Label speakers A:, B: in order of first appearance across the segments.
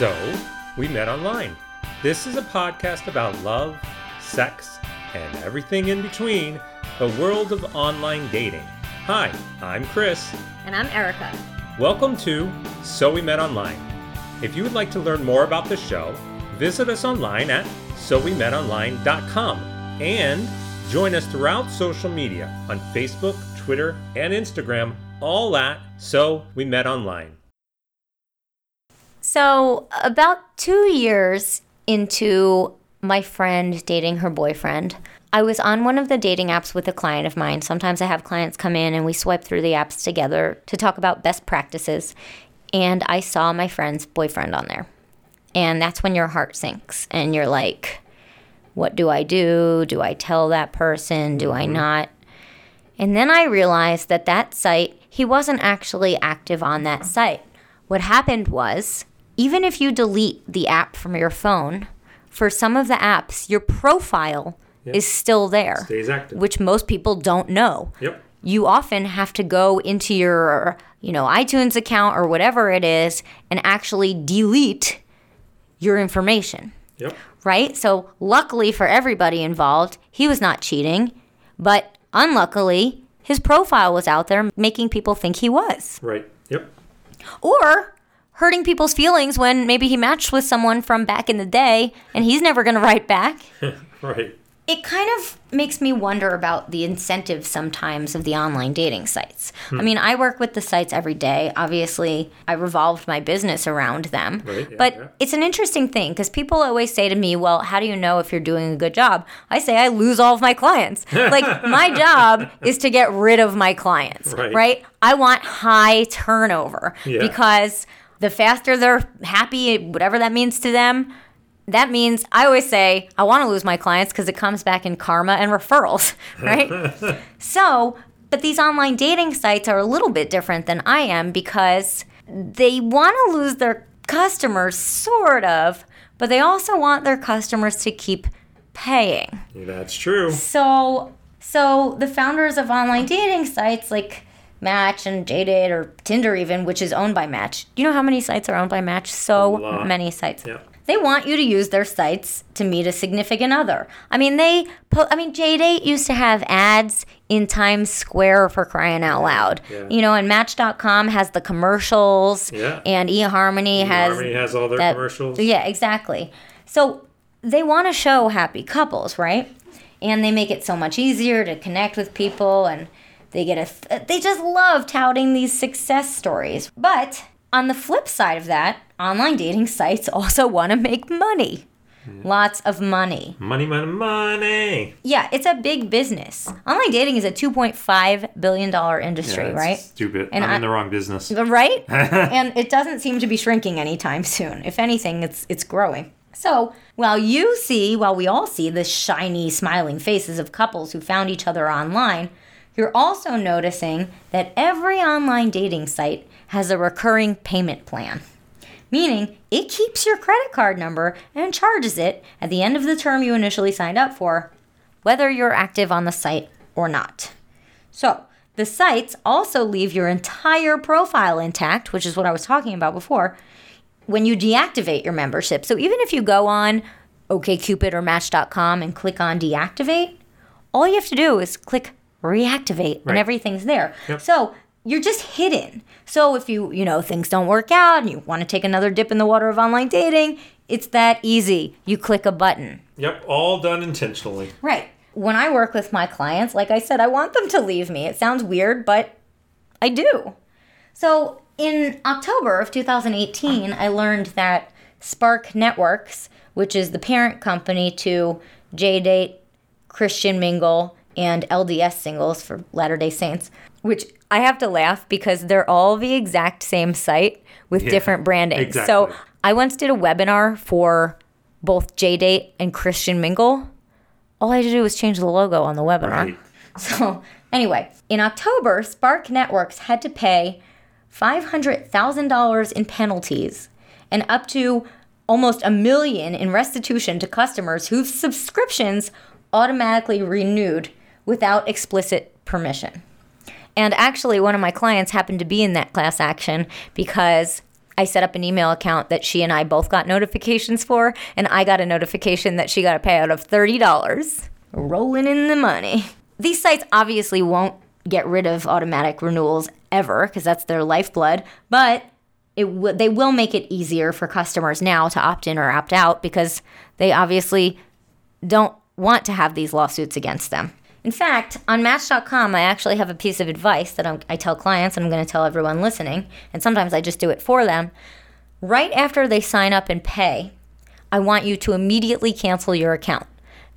A: So, we met online. This is a podcast about love, sex, and everything in between the world of online dating. Hi, I'm Chris.
B: And I'm Erica.
A: Welcome to So We Met Online. If you would like to learn more about the show, visit us online at sowemetonline.com and join us throughout social media on Facebook, Twitter, and Instagram, all at So We Met Online.
B: So, about two years into my friend dating her boyfriend, I was on one of the dating apps with a client of mine. Sometimes I have clients come in and we swipe through the apps together to talk about best practices. And I saw my friend's boyfriend on there. And that's when your heart sinks and you're like, what do I do? Do I tell that person? Do I mm-hmm. not? And then I realized that that site, he wasn't actually active on that site. What happened was, even if you delete the app from your phone, for some of the apps, your profile
A: Yep.
B: is still there,
A: Stays active.
B: which most people don't know.
A: Yep.
B: You often have to go into your, you know, iTunes account or whatever it is and actually delete your information
A: Yep.
B: right? So, luckily for everybody involved, he was not cheating, but unluckily, his profile was out there making people think he was.
A: Right. Yep.
B: Or hurting people's feelings when maybe he matched with someone from back in the day and he's never going to write back.
A: Right.
B: It kind of makes me wonder about the incentives sometimes of the online dating sites. Hmm. I mean, I work with the sites every day. Obviously, I revolved my business around them.
A: Right, yeah,
B: but
A: yeah.
B: it's an interesting thing because people always say to me, Well, how do you know if you're doing a good job? I say, I lose all of my clients. like, my job is to get rid of my clients,
A: Right.
B: right? I want high turnover
A: Yeah.
B: because the faster they're happy, whatever that means to them, that means I always say I want to lose my clients because it comes back in karma and referrals, right? so, but these online dating sites are a little bit different than I am because they want to lose their customers, sort of, but they also want their customers to keep paying.
A: That's true.
B: So, so the founders of online dating sites like Match and JDate or Tinder, even, which is owned by Match. Do you know how many sites are owned by Match? So many sites.
A: Yep.
B: They want you to use their sites to meet a significant other. I mean, they. Po- I mean, JDate used to have ads in Times Square for crying out loud.
A: Yeah.
B: You know, and Match.com has the commercials.
A: Yeah.
B: And eHarmony has
A: Harmony has all their
B: that-
A: commercials.
B: Yeah, exactly. So they want to show happy couples, right? And they make it so much easier to connect with people and they get a th- they just love touting these success stories. But on the flip side of that, online dating sites also want to make money. Lots of money.
A: Money, money, money.
B: Yeah, it's a big business. Online dating is a 2.5 billion dollar industry,
A: Yeah,
B: right?
A: Stupid.
B: And
A: I'm
B: I-
A: in the wrong business.
B: right? and it doesn't seem to be shrinking anytime soon. If anything, it's it's growing. So while you see, while we all see the shiny, smiling faces of couples who found each other online, you're also noticing that every online dating site has a recurring payment plan. Meaning, it keeps your credit card number and charges it at the end of the term you initially signed up for, whether you're active on the site or not. So, the sites also leave your entire profile intact, which is what I was talking about before, when you deactivate your membership. So, even if you go on OKCupid or Match.com and click on deactivate, all you have to do is click reactivate and everything's there.
A: Yep.
B: So, you're just hidden. So, if you, you know, things don't work out and you want to take another dip in the water of online dating, it's that easy. You click a button.
A: Yep. All done intentionally.
B: Right. When I work with my clients, like I said, I want them to leave me. It sounds weird, but I do. So in October of 2018, I learned that Spark Networks, which is the parent company to JDate, Christian Mingle, and LDS Singles for Latter day Saints, which I have to laugh because they're all the exact same site with
A: Yeah,
B: different branding.
A: exactly.
B: So I once did a webinar for both JDate and Christian Mingle. All I had to do was change the logo on the webinar.
A: Right.
B: So, anyway, in October, Spark Networks had to pay $500,000 in penalties and up to almost a million in restitution to customers whose subscriptions automatically renewed without explicit permission. And actually, one of my clients happened to be in that class action because I set up an email account that she and I both got notifications for, and I got a notification that she got a payout of $30. Rolling in the money. These sites obviously won't get rid of automatic renewals ever because that's their lifeblood, but w- they will make it easier for customers now to opt in or opt out because they obviously don't want to have these lawsuits against them. In fact, on Match.com, I actually have a piece of advice that I'm, i tell clients, and I'm going to tell everyone listening, and sometimes I just do it for them. Right after they sign up and pay, I want you to immediately cancel your account.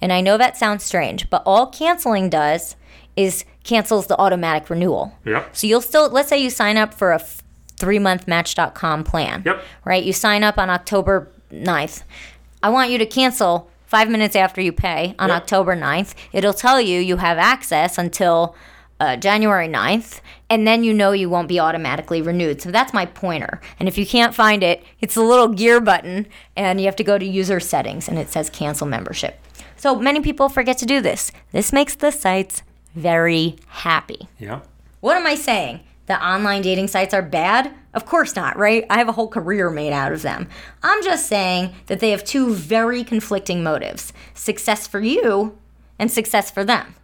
B: And I know that sounds strange, but all canceling does is cancels the automatic renewal.
C: Yep.
B: So you'll still, let's say you sign up for a f- three month Match.com plan.
C: Yep.
B: Right? You sign up on October 9th. I want you to cancel five minutes after you pay on
C: Yep.
B: October 9th. It'll tell you you have access until uh, January 9th, and then you know you won't be automatically renewed. So that's my pointer. And if you can't find it, it's a little gear button, and you have to go to user settings, and it says cancel membership. So many people forget to do this. This makes the sites very happy.
C: Yeah.
B: What am I saying? That online dating sites are bad? Of course not, right? I have a whole career made out of them. I'm just saying that they have two very conflicting motives success for you and success for them.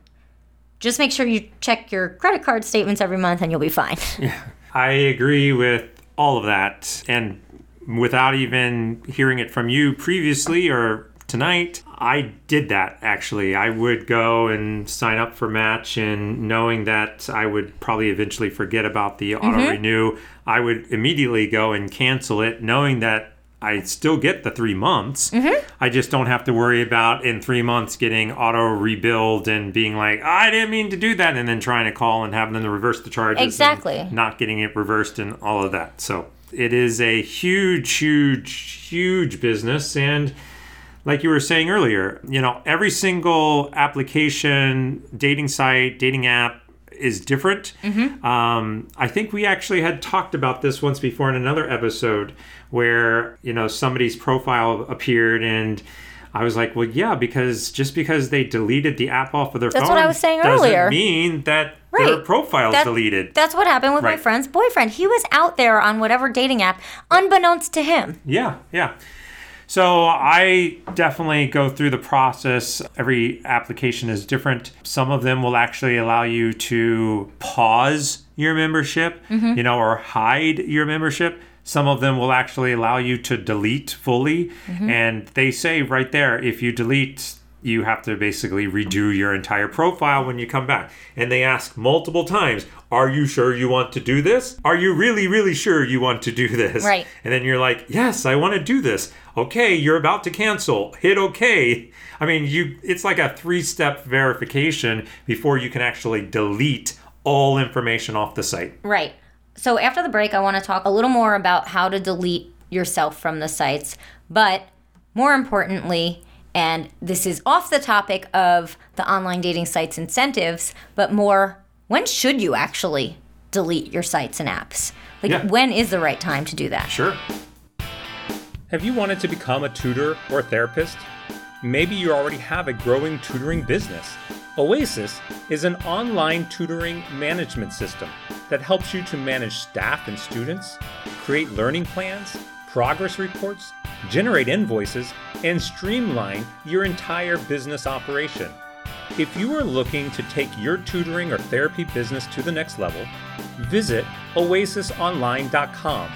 B: Just make sure you check your credit card statements every month and you'll be fine.
C: Yeah, I agree with all of that. And without even hearing it from you previously or tonight, I did that actually. I would go and sign up for Match, and knowing that I would probably eventually forget about the mm-hmm. auto renew, I would immediately go and cancel it, knowing that I still get the three months. Mm-hmm. I just don't have to worry about in three months getting auto rebuild and being like, I didn't mean to do that, and then trying to call and having them to reverse the charges. and
B: Exactly.
C: not getting it reversed and all of that. So it is a huge, huge, huge business. And like you were saying earlier, you know, every single application, dating site, dating app is different. Um, I think we actually had talked about this once before in another episode where, you know, somebody's profile appeared and I was like, well, yeah, because just because they deleted the app off of their
B: That's
C: phone
B: what I was saying
C: doesn't
B: earlier.
C: mean that their
B: Right.
C: profile's
B: That-
C: deleted.
B: That's what happened with my friend's boyfriend. He was out there on whatever dating app, unbeknownst to him.
C: Yeah, yeah. So I definitely go through the process. Every application is different. Some of them will actually allow you to pause your membership, mm-hmm. you know, or hide your membership. Some of them will actually allow you to delete fully. Mm-hmm. And they say right there, if you delete, you have to basically redo your entire profile when you come back. And they ask multiple times, Are you sure you want to do this? Are you really, really sure you want to do this?
B: Right.
C: And then you're like, yes, I want to do this. Okay, you're about to cancel. Hit OK. I mean, you it's like a three-step verification before you can actually delete all information off the site.
B: Right. So after the break, I want to talk a little more about how to delete yourself from the sites. But more importantly, and this is off the topic of the online dating sites incentives, but more when should you actually delete your sites and apps? Like,
C: Yeah.
B: when is the right time to do that?
C: Sure.
D: Have you wanted to become a tutor or a therapist? Maybe you already have a growing tutoring business. Oasis is an online tutoring management system that helps you to manage staff and students, create learning plans, progress reports, generate invoices, and streamline your entire business operation. If you are looking to take your tutoring or therapy business to the next level, visit oasisonline.com.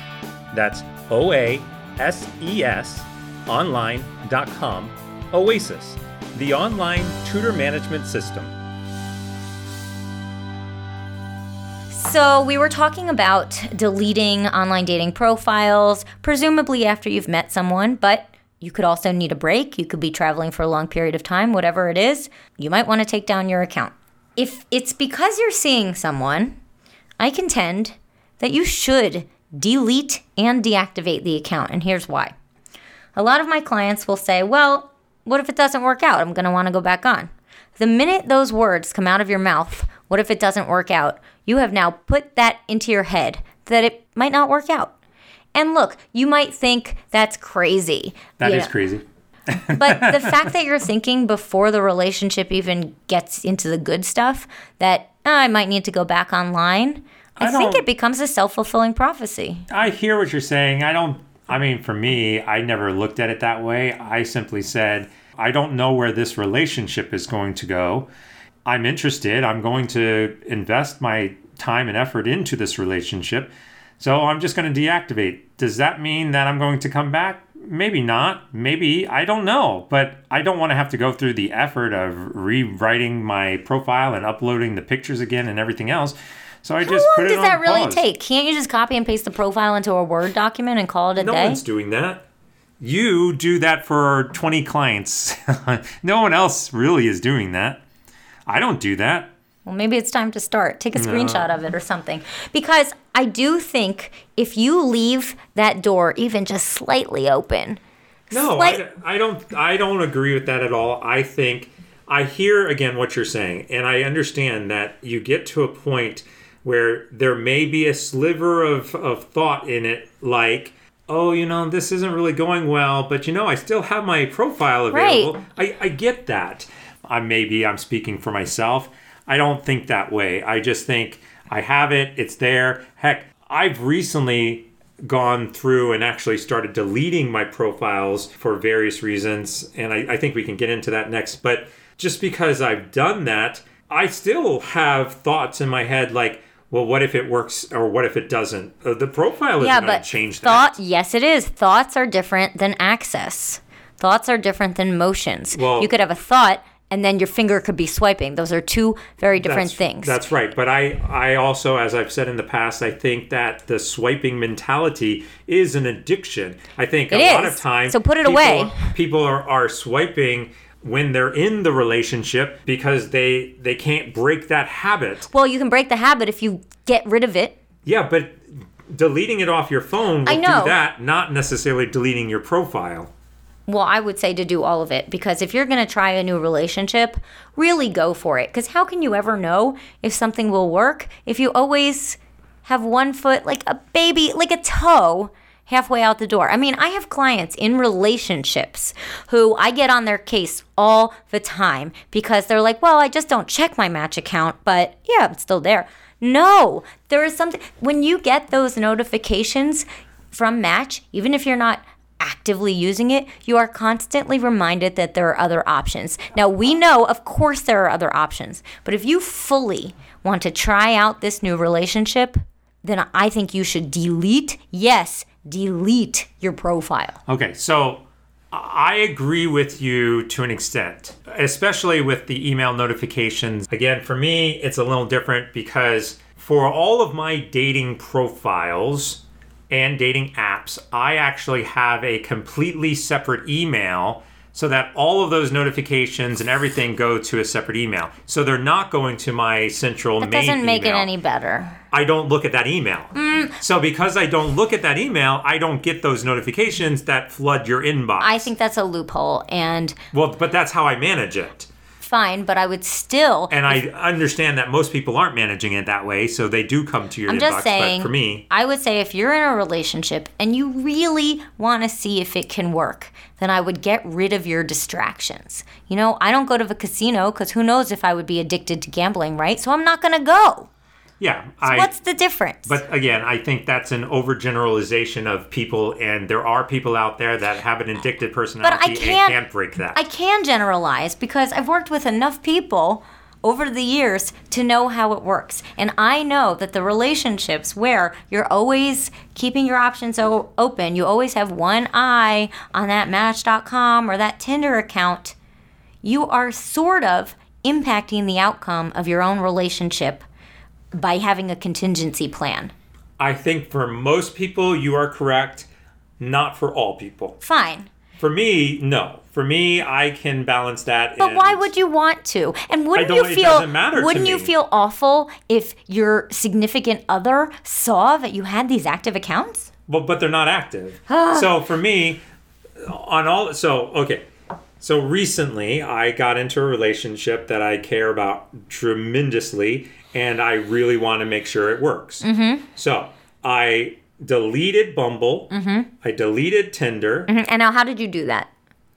D: That's O A S E S online.com. Oasis, the online tutor management system.
B: So, we were talking about deleting online dating profiles, presumably after you've met someone, but you could also need a break. You could be traveling for a long period of time, whatever it is. You might want to take down your account. If it's because you're seeing someone, I contend that you should delete and deactivate the account, and here's why. A lot of my clients will say, Well, what if it doesn't work out? I'm going to want to go back on. The minute those words come out of your mouth, what if it doesn't work out? You have now put that into your head that it might not work out. And look, you might think that's crazy.
C: That
B: you
C: is
B: know,
C: crazy.
B: but the fact that you're thinking before the relationship even gets into the good stuff, that ah, I might need to go back online. I,
C: I
B: think it becomes a self fulfilling prophecy.
C: I hear what you're saying. I don't, I mean, for me, I never looked at it that way. I simply said, I don't know where this relationship is going to go. I'm interested. I'm going to invest my time and effort into this relationship. So I'm just going to deactivate. Does that mean that I'm going to come back? Maybe not. Maybe. I don't know. But I don't want to have to go through the effort of rewriting my profile and uploading the pictures again and everything else. So I
B: How
C: just put
B: long
C: it
B: does
C: on
B: that really
C: pause.
B: take? Can't you just copy and paste the profile into a Word document and call it a
C: No
B: day?
C: one's doing that. You do that for 20 clients. no one else really is doing that. I don't do that.
B: Well, maybe it's time to start. Take a screenshot of it or something. Because I do think if you leave that door even just slightly open,
C: No,
B: slight-
C: I, I don't. I don't agree with that at all. I think I hear again what you're saying, and I understand that you get to a point where there may be a sliver of, of thought in it, like, oh, you know, this isn't really going well, but you know, I still have my profile available. I, I get that. I maybe I'm speaking for myself. I don't think that way. I just think I have it. It's there. Heck, I've recently gone through and actually started deleting my profiles for various reasons. And I, I think we can get into that next. But just because I've done that, I still have thoughts in my head like, well, what if it works or what if it doesn't? Uh, the profile isn't
B: yeah,
C: going to
B: but
C: change
B: thought,
C: that.
B: yes, it is. Thoughts are different than access. Thoughts are different than motions.
C: Well-
B: you could have a thought and then your finger could be swiping. Those are two very different
C: that's,
B: things.
C: That's right. But I, I also, as I've said in the past, I think that the swiping mentality is an addiction. I think
B: It
C: a lot of times,
B: So put it
C: people-
B: away.
C: People are, are swiping when they're in the relationship because they they can't break that habit.
B: well, you can break the habit if you get rid of it.
C: Yeah, but deleting it off your phone will
B: I know.
C: do that, not necessarily deleting your profile.
B: Well, I would say to do all of it because if you're going to try a new relationship, really go for it. Because how can you ever know if something will work if you always have one foot, like a baby, like a toe, halfway out the door? I mean, I have clients in relationships who I get on their case all the time because they're like, well, I just don't check my match account, but yeah, it's still there. No, there is something, when you get those notifications from Match, even if you're not actively using it, you are constantly reminded that there are other options. Now, we know, of course, there are other options, but if you fully want to try out this new relationship, then I think you should delete, yes, delete your profile.
C: Okay, so I agree with you to an extent, especially with the email notifications. Again, for me, it's a little different because for all of my dating profiles and dating apps, I actually have a completely separate email so that all of those notifications and everything go to a separate email. So they're not going to my central
B: That
C: main
B: doesn't make
C: email.
B: it any better.
C: I don't look at that email. Mm. So because I don't look at that email, I don't get those notifications that flood your inbox.
B: I think that's a loophole and
C: Well, but that's how I manage it.
B: Fine, but I would still
C: And I understand that most people aren't managing it that way, so they do come to your
B: I'm
C: inbox.
B: just saying,
C: but for me,
B: I would say if you're in a relationship and you really want to see if it can work, then I would get rid of your distractions. You know, I don't go to the casino because who knows if I would be addicted to gambling, right? So I'm not going to go.
C: Yeah, I.
B: What's the difference?
C: but again, I think that's an overgeneralization of people, and there are people out there that have an addicted personality
B: can't-
C: and can't break that.
B: I can generalize because I've worked with enough people over the years to know how it works. And I know that the relationships where you're always keeping your options o- open, you always have one eye on that Match.com or that Tinder account, you are sort of impacting the outcome of your own relationship by having a contingency plan.
C: I think for most people, you are correct. Not for all people.
B: Fine.
C: For me, no. For me, I can balance that.
B: But why would you want to? And wouldn't you feel
C: doesn't matter
B: wouldn't you feel awful if your significant other saw that you had these active accounts?
C: Well, but they're not active. so for me, on all so okay. So recently, I got into a relationship that I care about tremendously, and I really want to make sure it works. Mm-hmm. So I deleted Bumble. Mm-hmm. I deleted Tinder.
B: And now how did you do that?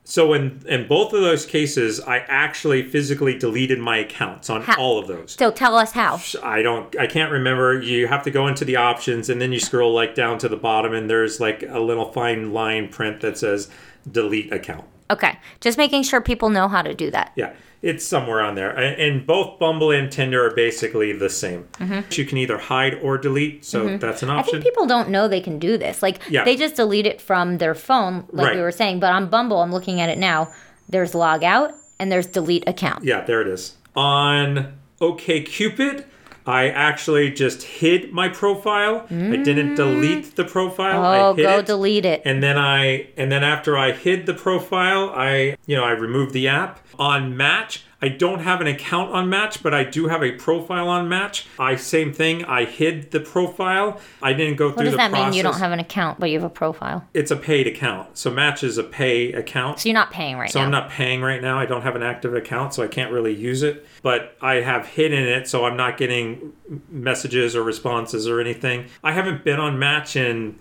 C: So in in both of those cases, I actually physically deleted my accounts on
B: How?
C: all of those.
B: So tell us how.
C: I don't I can't remember. You have to go into the options and then you scroll like down to the bottom and there's like a little fine line print that says delete account.
B: Okay, just making sure people know how to do that.
C: Yeah, it's somewhere on there. And both Bumble and Tinder are basically the same. You can either hide or delete, so that's an
B: Mm-hmm. I
C: option.
B: think people don't know they can do this. Like
C: Yeah.
B: they just delete it from their phone, like we were saying. But on Bumble, I'm looking at it now. There's log out and there's delete account.
C: Yeah, there it is. On OKCupid, I actually just hid my profile. I didn't mm. delete the profile.
B: Oh,
C: I hid
B: go
C: it.
B: delete it.
C: And then I and then after I hid the profile, I you know, I removed the app. On Match, I don't have an account on Match, but I do have a profile on Match. I same thing, I hid the profile. I didn't go
B: What
C: through
B: does
C: the
B: that
C: process.
B: mean? You don't have an account, but you have a profile.
C: It's a paid account. So Match is a pay account.
B: So you're not paying right
C: So
B: now.
C: So I'm not paying right now. I don't have an active account, so I can't really use it. But I have hidden it, so I'm not getting messages or responses or anything. I haven't been on Match in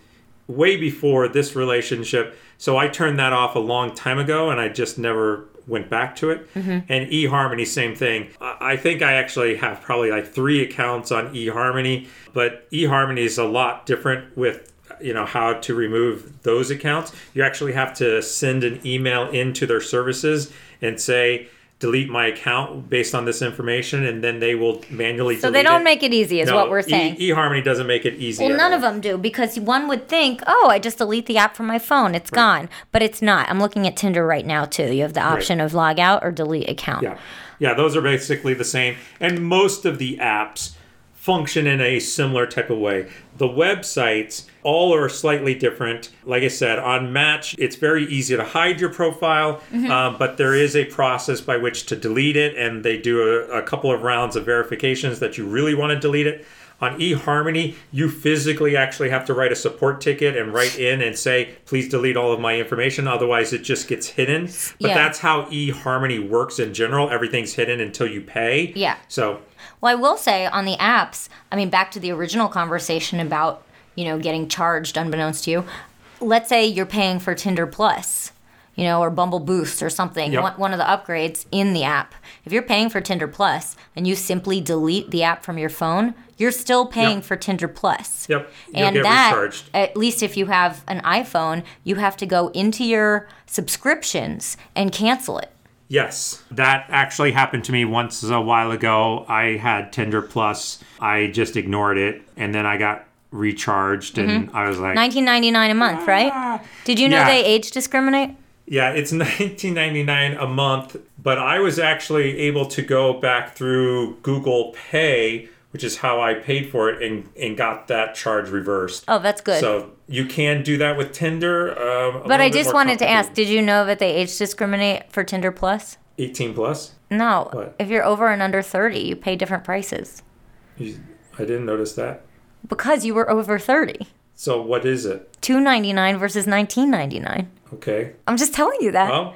C: way before this relationship, so I turned that off a long time ago, and I just never went back to it. Mm-hmm. And eHarmony, same thing. I I think I actually have probably like three accounts on eHarmony, but eHarmony is a lot different with you know how to remove those accounts you actually have to send an email into their services and say delete my account based on this information and then they will manually
B: so they don't make it easy, is what we're saying.
C: E- eHarmony doesn't make it easy
B: well, none
C: all.
B: of them do because one would think, oh, I just delete the app from my phone, it's gone. But it's not. I'm looking at Tinder right now too. You have the option of log out or delete account.
C: Yeah. Yeah, those are basically the same. And most of the apps function in a similar type of way. The websites all are slightly different. Like I said, on Match, it's very easy to hide your profile, um, but there is a process by which to delete it, and they do a, a couple of rounds of verifications that you really want to delete it. On eHarmony, you physically actually have to write a support ticket and write in and say, please delete all of my information, otherwise it just gets hidden. But
B: Yeah.
C: that's how eHarmony works in general. Everything's hidden until you pay.
B: Yeah.
C: So
B: Well, I will say on the apps, I mean, back to the original conversation about, you know, getting charged unbeknownst to you. Let's say you're paying for Tinder Plus, you know, or Bumble Boost or something,
C: Yep.
B: one, one of the upgrades in the app. If you're paying for Tinder Plus and you simply delete the app from your phone, you're still paying
C: Yep.
B: for Tinder Plus.
C: Yep. You'll
B: and
C: get
B: that,
C: recharged.
B: at least if you have an iPhone, you have to go into your subscriptions and cancel it.
C: Yes, that actually happened to me once a while ago. I had Tinder Plus. I just ignored it, and then I got recharged, and mm-hmm. I was like,
B: 19.99 a month, right? Ah. Did you know
C: Yeah.
B: they age discriminate?
C: "Yeah, it's 19.99 a month." But I was actually able to go back through Google Pay, which is how I paid for it, and and got that charge reversed.
B: Oh, that's good.
C: So you can do that with Tinder. Um,
B: but I just wanted to ask, did you know that they age discriminate for Tinder Plus?
C: 18 plus.
B: No.
C: What?
B: If you're over and under 30, you pay different prices.
C: You- I didn't notice that.
B: Because you were over 30.
C: So what is it?
B: 2.99 versus 19.99.
C: Okay.
B: I'm just telling you that.
C: Well,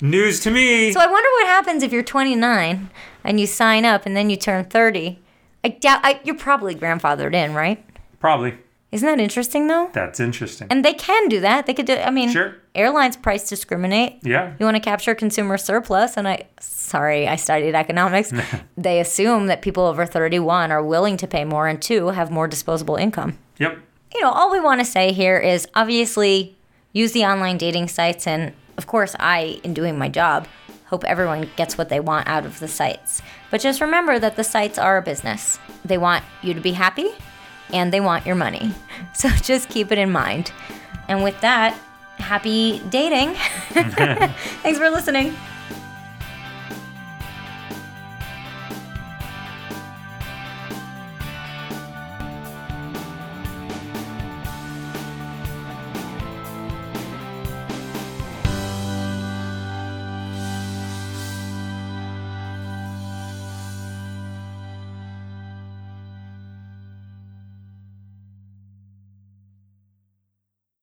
C: news to me.
B: So I wonder what happens if you're 29 and you sign up and then you turn 30. I doubt I, you're probably grandfathered in, right?
C: Probably.
B: Isn't that interesting though?
C: That's interesting.
B: And they can do that. They could do I mean,
C: Sure.
B: airlines price discriminate.
C: Yeah.
B: You want to capture consumer surplus and I sorry, I studied economics. they assume that people over 31 are willing to pay more and two have more disposable income.
C: Yep.
B: You know, all we want to say here is obviously use the online dating sites and of course I in doing my job hope everyone gets what they want out of the sites. But just remember that the sites are a business. They want you to be happy and they want your money. So just keep it in mind. And with that, happy dating. Thanks for listening.